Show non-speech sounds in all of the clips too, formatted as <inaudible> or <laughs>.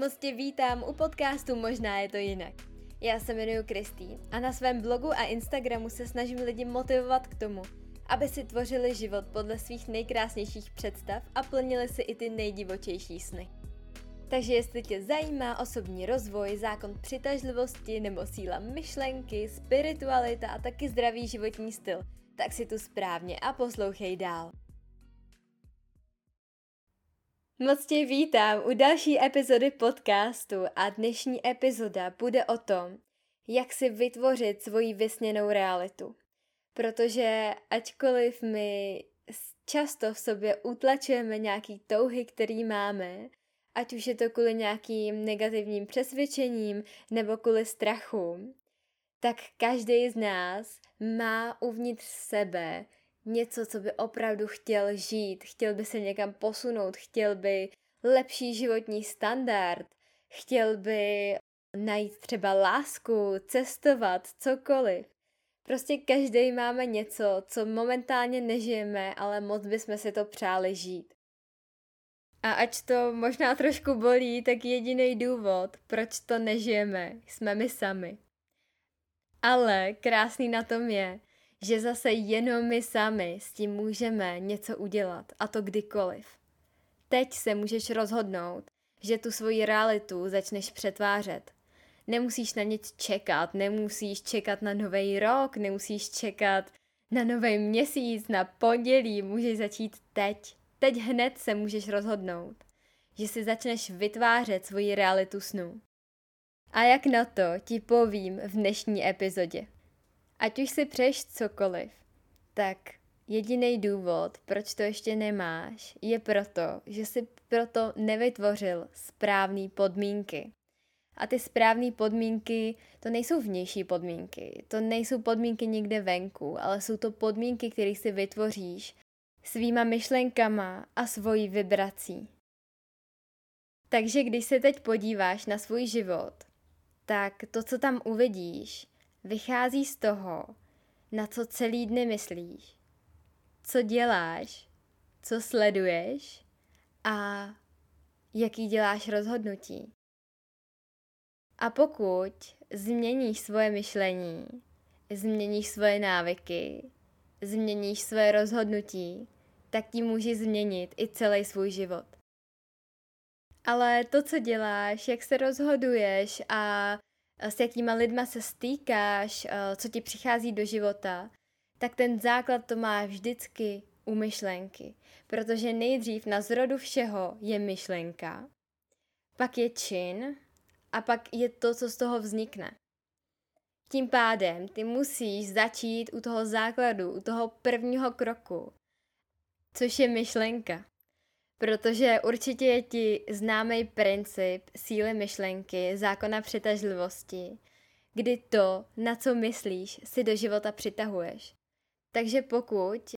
Moc tě vítám u podcastu Možná je to jinak. Já se jmenuji Kristý a na svém blogu a Instagramu se snažím lidi motivovat k tomu, aby si tvořili život podle svých nejkrásnějších představ a plnili si i ty nejdivočejší sny. Takže jestli tě zajímá osobní rozvoj, zákon přitažlivosti nebo síla myšlenky, spiritualita a taky zdravý životní styl, tak si tu správně a poslouchej dál. Moc tě vítám u další epizody podcastu a dnešní epizoda bude o tom, jak si vytvořit svoji vysněnou realitu. Protože ačkoliv my často v sobě utlačujeme nějaký touhy, který máme, ať už je to kvůli nějakým negativním přesvědčením nebo kvůli strachu, tak každý z nás má uvnitř sebe něco, co by opravdu chtěl žít, chtěl by se někam posunout, chtěl by lepší životní standard, chtěl by najít třeba lásku, cestovat, cokoliv. Prostě každý máme něco, co momentálně nežijeme, ale moc bychom si to přáli žít. A ať to možná trošku bolí, tak jediný důvod, proč to nežijeme, jsme my sami. Ale krásný na tom je, že zase jenom my sami s tím můžeme něco udělat, a to kdykoliv. Teď se můžeš rozhodnout, že tu svoji realitu začneš přetvářet. Nemusíš na nic čekat, nemusíš čekat na nový rok, nemusíš čekat na nový měsíc, na pondělí, můžeš začít teď. Teď hned se můžeš rozhodnout, že si začneš vytvářet svoji realitu snů. A jak na to ti povím v dnešní epizodě. Ať už si přeješ cokoliv, tak jediný důvod, proč to ještě nemáš, je proto, že si proto nevytvořil správné podmínky. A ty správné podmínky, to nejsou vnější podmínky, to nejsou podmínky někde venku, ale jsou to podmínky, které si vytvoříš svýma myšlenkama a svojí vibrací. Takže když se teď podíváš na svůj život, tak to, co tam uvidíš, vychází z toho, na co celý dny myslíš, co děláš, co sleduješ a jaký děláš rozhodnutí. A pokud změníš svoje myšlení, změníš svoje návyky, změníš svoje rozhodnutí, tak ti může změnit i celý svůj život. Ale to, co děláš, jak se rozhoduješ a s jakýma lidma se stýkáš, co ti přichází do života, tak ten základ to má vždycky u myšlenky. Protože nejdřív na zrodu všeho je myšlenka, pak je čin a pak je to, co z toho vznikne. Tím pádem ty musíš začít u toho základu, u toho prvního kroku, což je myšlenka. Protože určitě je ti známý princip síly myšlenky, zákona přitažlivosti, kdy to, na co myslíš, si do života přitahuješ. Takže pokud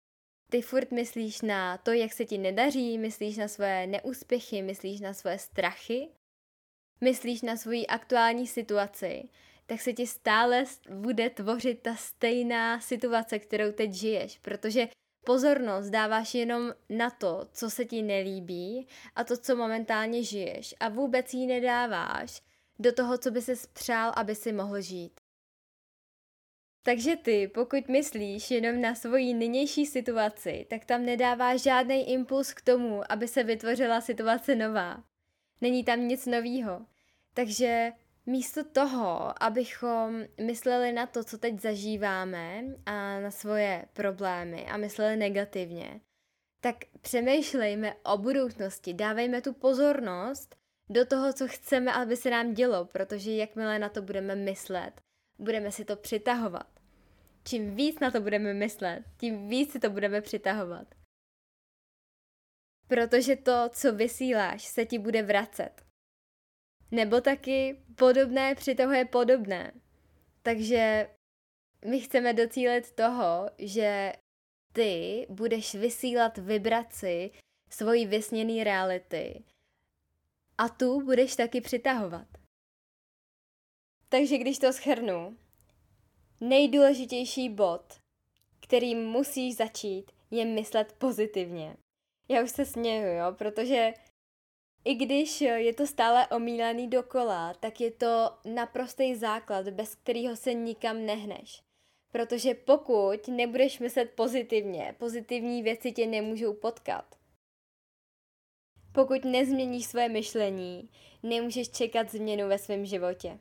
ty furt myslíš na to, jak se ti nedaří, myslíš na svoje neúspěchy, myslíš na svoje strachy, myslíš na svoji aktuální situaci, tak se ti stále bude tvořit ta stejná situace, kterou teď žiješ, protože pozornost dáváš jenom na to, co se ti nelíbí a to, co momentálně žiješ a vůbec ji nedáváš do toho, co by se přál, aby si mohl žít. Takže ty, pokud myslíš jenom na svoji nynější situaci, tak tam nedáváš žádný impuls k tomu, aby se vytvořila situace nová. Není tam nic novýho. Takže místo toho, abychom mysleli na to, co teď zažíváme a na svoje problémy a mysleli negativně, tak přemýšlejme o budoucnosti, dávejme tu pozornost do toho, co chceme, aby se nám dělo, protože jakmile na to budeme myslet, budeme si to přitahovat. Čím víc na to budeme myslet, tím víc si to budeme přitahovat. Protože to, co vysíláš, se ti bude vracet. Nebo taky podobné přitahuje podobné. Takže my chceme docílit toho, že ty budeš vysílat vibraci svojí vysněné reality a tu budeš taky přitahovat. Takže když to schrnu, nejdůležitější bod, kterým musíš začít, je myslet pozitivně. Já už se směju, jo, protože I když je to stále omílaný dokola, tak je to naprostý základ, bez kterého se nikam nehneš. Protože pokud nebudeš myslet pozitivně, pozitivní věci tě nemůžou potkat. Pokud nezměníš své myšlení, nemůžeš čekat změnu ve svém životě.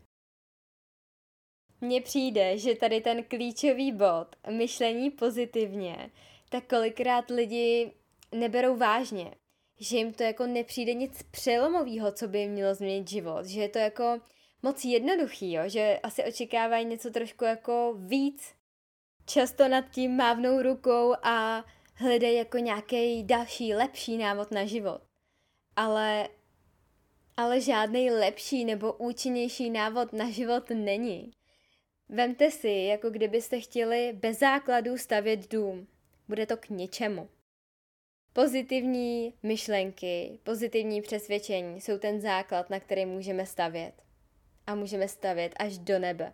Mně přijde, že tady ten klíčový bod, myšlení pozitivně, tak kolikrát lidi neberou vážně. Že jim to jako nepřijde nic přelomového, co by jim mělo změnit život. Že je to jako moc jednoduchý, jo? že asi očekávají něco trošku jako víc. Často nad tím mávnou rukou a hledají jako nějaký další, lepší návod na život. Ale, ale žádný lepší nebo účinnější návod na život není. Vemte si, jako kdybyste chtěli bez základů stavět dům. Bude to k ničemu. Pozitivní myšlenky, pozitivní přesvědčení jsou ten základ, na který můžeme stavět. A můžeme stavět až do nebe.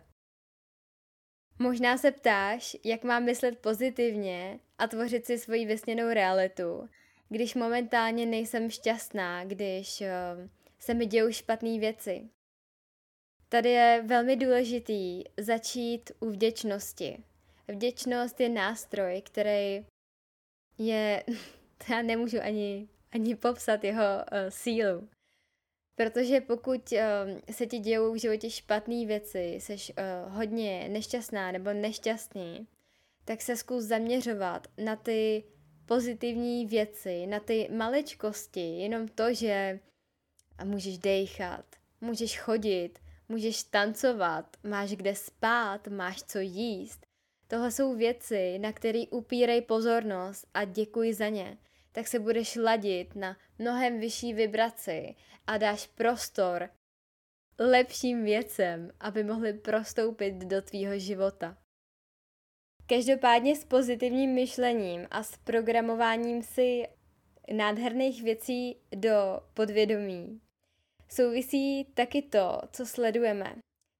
Možná se ptáš, jak mám myslet pozitivně a tvořit si svoji vysněnou realitu, když momentálně nejsem šťastná, když uh, se mi dějou špatné věci. Tady je velmi důležitý začít u vděčnosti. Vděčnost je nástroj, který je, <laughs> já nemůžu ani, ani popsat jeho uh, sílu. Protože pokud uh, se ti dějou v životě špatné věci, jsi uh, hodně nešťastná nebo nešťastný, tak se zkus zaměřovat na ty pozitivní věci, na ty maličkosti, jenom to, že můžeš dechat, můžeš chodit, můžeš tancovat, máš kde spát, máš co jíst. Tohle jsou věci, na které upírej pozornost a děkuji za ně. Tak se budeš ladit na mnohem vyšší vibraci a dáš prostor lepším věcem, aby mohly prostoupit do tvýho života. Každopádně s pozitivním myšlením a s programováním si nádherných věcí do podvědomí souvisí taky to, co sledujeme,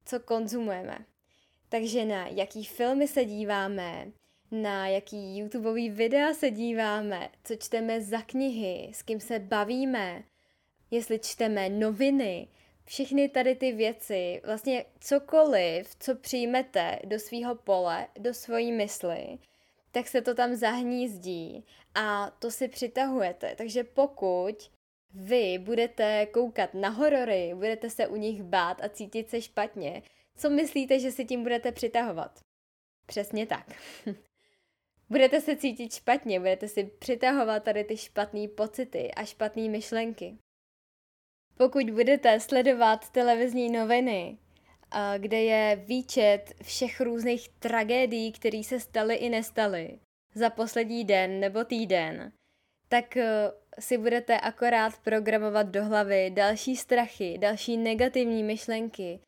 co konzumujeme. Takže na jaký filmy se díváme, na jaký YouTubeový videa se díváme, co čteme za knihy, s kým se bavíme, jestli čteme noviny, všechny tady ty věci, vlastně cokoliv, co přijmete do svého pole, do svojí mysli, tak se to tam zahnízdí a to si přitahujete. Takže pokud vy budete koukat na horory, budete se u nich bát a cítit se špatně, co myslíte, že si tím budete přitahovat? Přesně tak. <laughs> budete se cítit špatně, budete si přitahovat tady ty špatné pocity a špatné myšlenky. Pokud budete sledovat televizní noviny, kde je výčet všech různých tragédií, které se staly i nestaly za poslední den nebo týden, tak e, si budete akorát programovat do hlavy další strachy, další negativní myšlenky.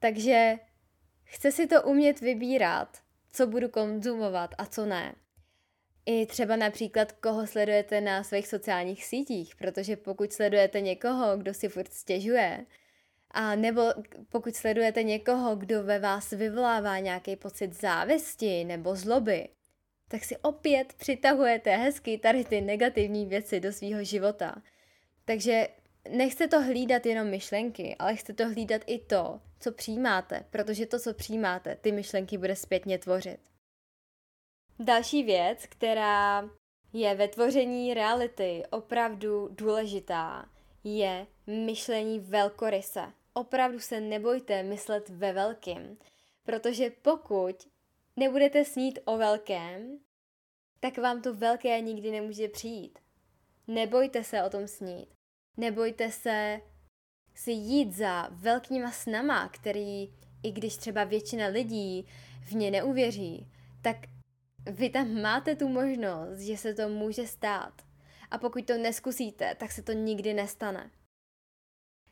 Takže chce si to umět vybírat, co budu konzumovat a co ne. I třeba například, koho sledujete na svých sociálních sítích, protože pokud sledujete někoho, kdo si furt stěžuje, a nebo pokud sledujete někoho, kdo ve vás vyvolává nějaký pocit závisti nebo zloby, tak si opět přitahujete hezky tady ty negativní věci do svého života. Takže nechce to hlídat jenom myšlenky, ale chce to hlídat i to, co přijímáte, protože to, co přijímáte, ty myšlenky bude zpětně tvořit. Další věc, která je ve tvoření reality opravdu důležitá, je myšlení velkoryse. Opravdu se nebojte myslet ve velkým, protože pokud nebudete snít o velkém, tak vám to velké nikdy nemůže přijít. Nebojte se o tom snít. Nebojte se si jít za velkýma snama, který, i když třeba většina lidí v ně neuvěří, tak vy tam máte tu možnost, že se to může stát. A pokud to neskusíte, tak se to nikdy nestane.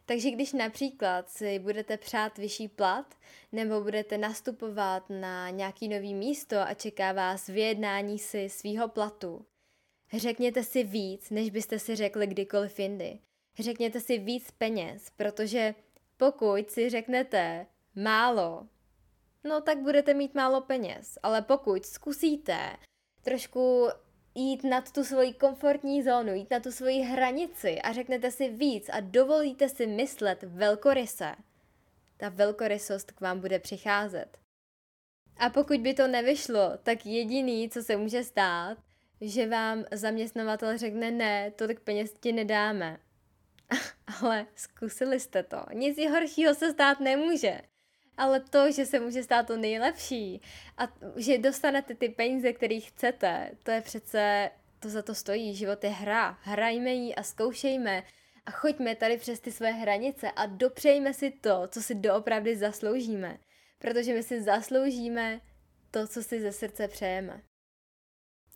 Takže když například si budete přát vyšší plat, nebo budete nastupovat na nějaký nový místo a čeká vás vyjednání si svýho platu, řekněte si víc, než byste si řekli kdykoliv jindy. Řekněte si víc peněz, protože pokud si řeknete málo, no tak budete mít málo peněz. Ale pokud zkusíte trošku jít nad tu svoji komfortní zónu, jít na tu svoji hranici a řeknete si víc a dovolíte si myslet velkoryse, ta velkorysost k vám bude přicházet. A pokud by to nevyšlo, tak jediný, co se může stát, že vám zaměstnavatel řekne ne, tolik peněz ti nedáme. <laughs> Ale zkusili jste to. Nic horšího se stát nemůže. Ale to, že se může stát to nejlepší a že dostanete ty peníze, které chcete, to je přece, to za to stojí. Život je hra. Hrajme ji a zkoušejme a choďme tady přes ty své hranice a dopřejme si to, co si doopravdy zasloužíme. Protože my si zasloužíme to, co si ze srdce přejeme.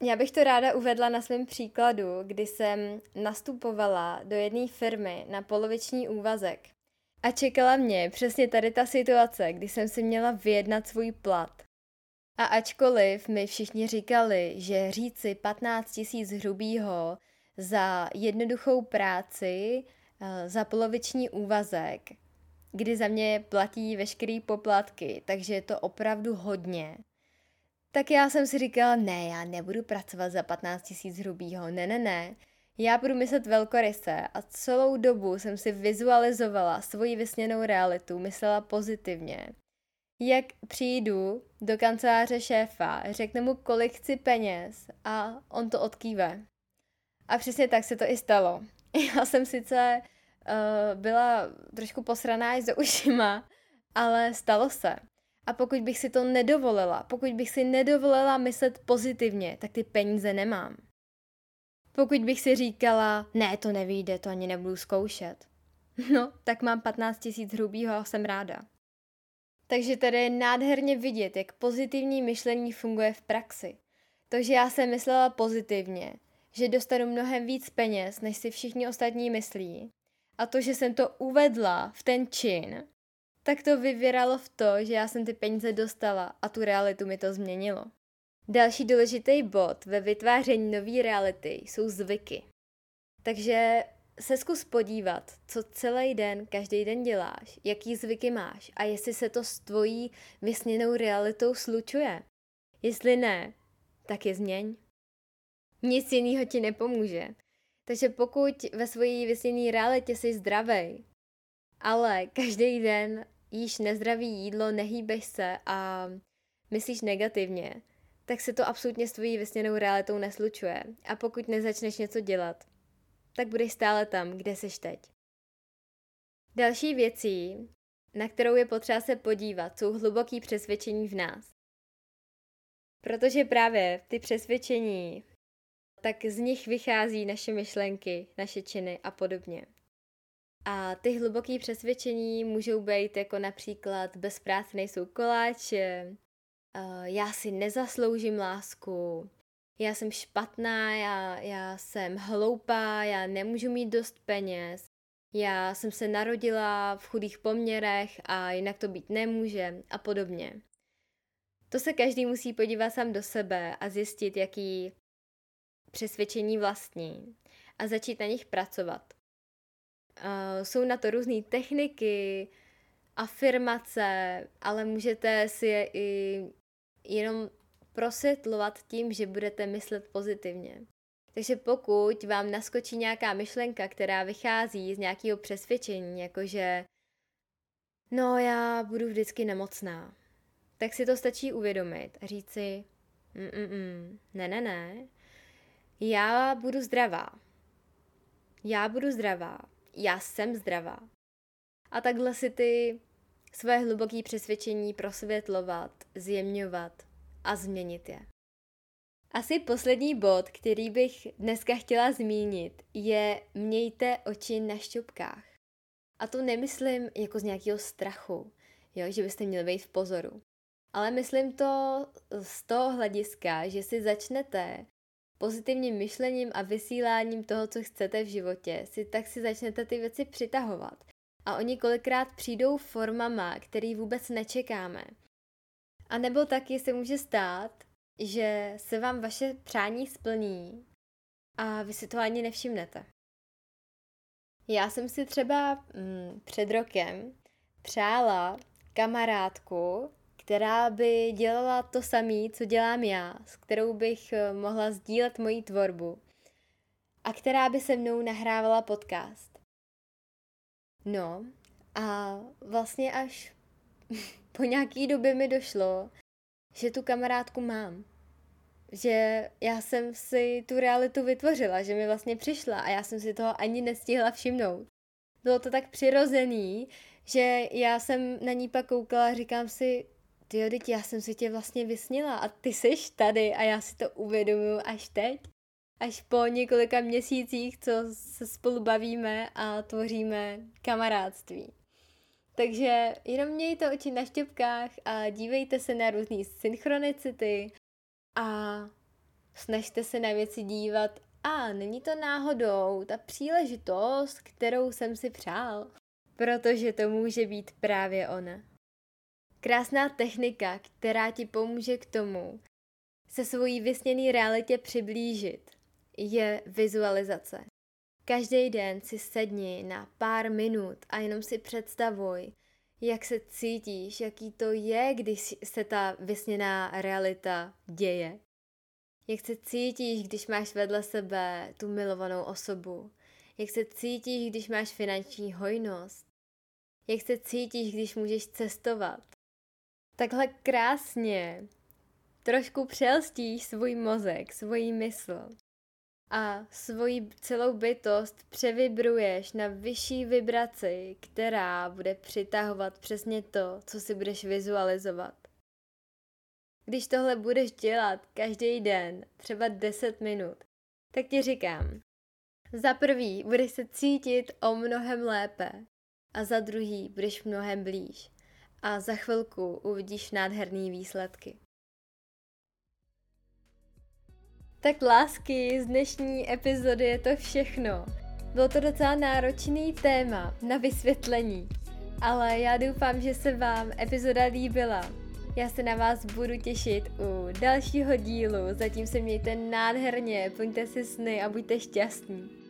Já bych to ráda uvedla na svém příkladu, kdy jsem nastupovala do jedné firmy na poloviční úvazek. A čekala mě přesně tady ta situace, kdy jsem si měla vyjednat svůj plat. A ačkoliv mi všichni říkali, že říci 15 tisíc hrubýho za jednoduchou práci, eh, za poloviční úvazek, kdy za mě platí veškerý poplatky, takže je to opravdu hodně, tak já jsem si říkala, ne, já nebudu pracovat za 15 tisíc hrubýho, ne, ne, ne. Já budu myslet velkoryse a celou dobu jsem si vizualizovala svoji vysněnou realitu, myslela pozitivně. Jak přijdu do kanceláře šéfa, řeknu mu, kolik chci peněz a on to odkýve. A přesně tak se to i stalo. <laughs> Já jsem sice uh, byla trošku posraná i za <laughs> ušima, ale stalo se. A pokud bych si to nedovolila, pokud bych si nedovolila myslet pozitivně, tak ty peníze nemám. Pokud bych si říkala, ne, to nevíde, to ani nebudu zkoušet, <laughs> no, tak mám 15 tisíc hrubýho a jsem ráda. Takže tady je nádherně vidět, jak pozitivní myšlení funguje v praxi. To, že já jsem myslela pozitivně, že dostanu mnohem víc peněz, než si všichni ostatní myslí, a to, že jsem to uvedla v ten čin, tak to vyvěralo v to, že já jsem ty peníze dostala a tu realitu mi to změnilo. Další důležitý bod ve vytváření nové reality jsou zvyky. Takže se zkus podívat, co celý den, každý den děláš, jaký zvyky máš a jestli se to s tvojí vysněnou realitou slučuje. Jestli ne, tak je změň. Nic jiného ti nepomůže. Takže pokud ve své vysněné realitě jsi zdravý, ale každý den jíš nezdravý jídlo, nehýbeš se a myslíš negativně, tak se to absolutně s tvojí vysněnou realitou neslučuje. A pokud nezačneš něco dělat, tak budeš stále tam, kde jsi teď. Další věcí, na kterou je potřeba se podívat, jsou hluboký přesvědčení v nás. Protože právě ty přesvědčení, tak z nich vychází naše myšlenky, naše činy a podobně. A ty hluboké přesvědčení můžou být jako například bez práce nejsou koláče, já si nezasloužím lásku, já jsem špatná, já, já jsem hloupá, já nemůžu mít dost peněz, já jsem se narodila v chudých poměrech a jinak to být nemůže a podobně. To se každý musí podívat sám do sebe a zjistit, jaký přesvědčení vlastní a začít na nich pracovat. Uh, jsou na to různé techniky, afirmace, ale můžete si je i jenom prosvětlovat tím, že budete myslet pozitivně. Takže pokud vám naskočí nějaká myšlenka, která vychází z nějakého přesvědčení, jakože no já budu vždycky nemocná, tak si to stačí uvědomit a říct si mm ne, ne, ne, já budu zdravá. Já budu zdravá já jsem zdravá. A takhle si ty své hluboké přesvědčení prosvětlovat, zjemňovat a změnit je. Asi poslední bod, který bych dneska chtěla zmínit, je mějte oči na šťupkách. A to nemyslím jako z nějakého strachu, jo, že byste měli být v pozoru. Ale myslím to z toho hlediska, že si začnete pozitivním myšlením a vysíláním toho, co chcete v životě, si tak si začnete ty věci přitahovat. A oni kolikrát přijdou formama, který vůbec nečekáme. A nebo taky se může stát, že se vám vaše přání splní a vy si to ani nevšimnete. Já jsem si třeba mm, před rokem přála kamarádku, která by dělala to samé, co dělám já, s kterou bych eh, mohla sdílet moji tvorbu a která by se mnou nahrávala podcast. No a vlastně až <laughs> po nějaký době mi došlo, že tu kamarádku mám. Že já jsem si tu realitu vytvořila, že mi vlastně přišla a já jsem si toho ani nestihla všimnout. Bylo to tak přirozený, že já jsem na ní pak koukala a říkám si, ty teď já jsem si tě vlastně vysnila a ty jsi tady a já si to uvědomuju až teď. Až po několika měsících, co se spolu bavíme a tvoříme kamarádství. Takže jenom mějte oči na štěpkách a dívejte se na různé synchronicity a snažte se na věci dívat a není to náhodou ta příležitost, kterou jsem si přál, protože to může být právě ona. Krásná technika, která ti pomůže k tomu se svojí vysněný realitě přiblížit, je vizualizace. Každý den si sedni na pár minut a jenom si představuj, jak se cítíš, jaký to je, když se ta vysněná realita děje. Jak se cítíš, když máš vedle sebe tu milovanou osobu? Jak se cítíš, když máš finanční hojnost? Jak se cítíš, když můžeš cestovat? Takhle krásně trošku přelstíš svůj mozek, svůj mysl a svoji celou bytost převibruješ na vyšší vibraci, která bude přitahovat přesně to, co si budeš vizualizovat. Když tohle budeš dělat každý den, třeba 10 minut, tak ti říkám, za prvý budeš se cítit o mnohem lépe a za druhý budeš mnohem blíž a za chvilku uvidíš nádherné výsledky. Tak lásky, z dnešní epizody je to všechno. Bylo to docela náročný téma na vysvětlení, ale já doufám, že se vám epizoda líbila. Já se na vás budu těšit u dalšího dílu, zatím se mějte nádherně, plňte si sny a buďte šťastní.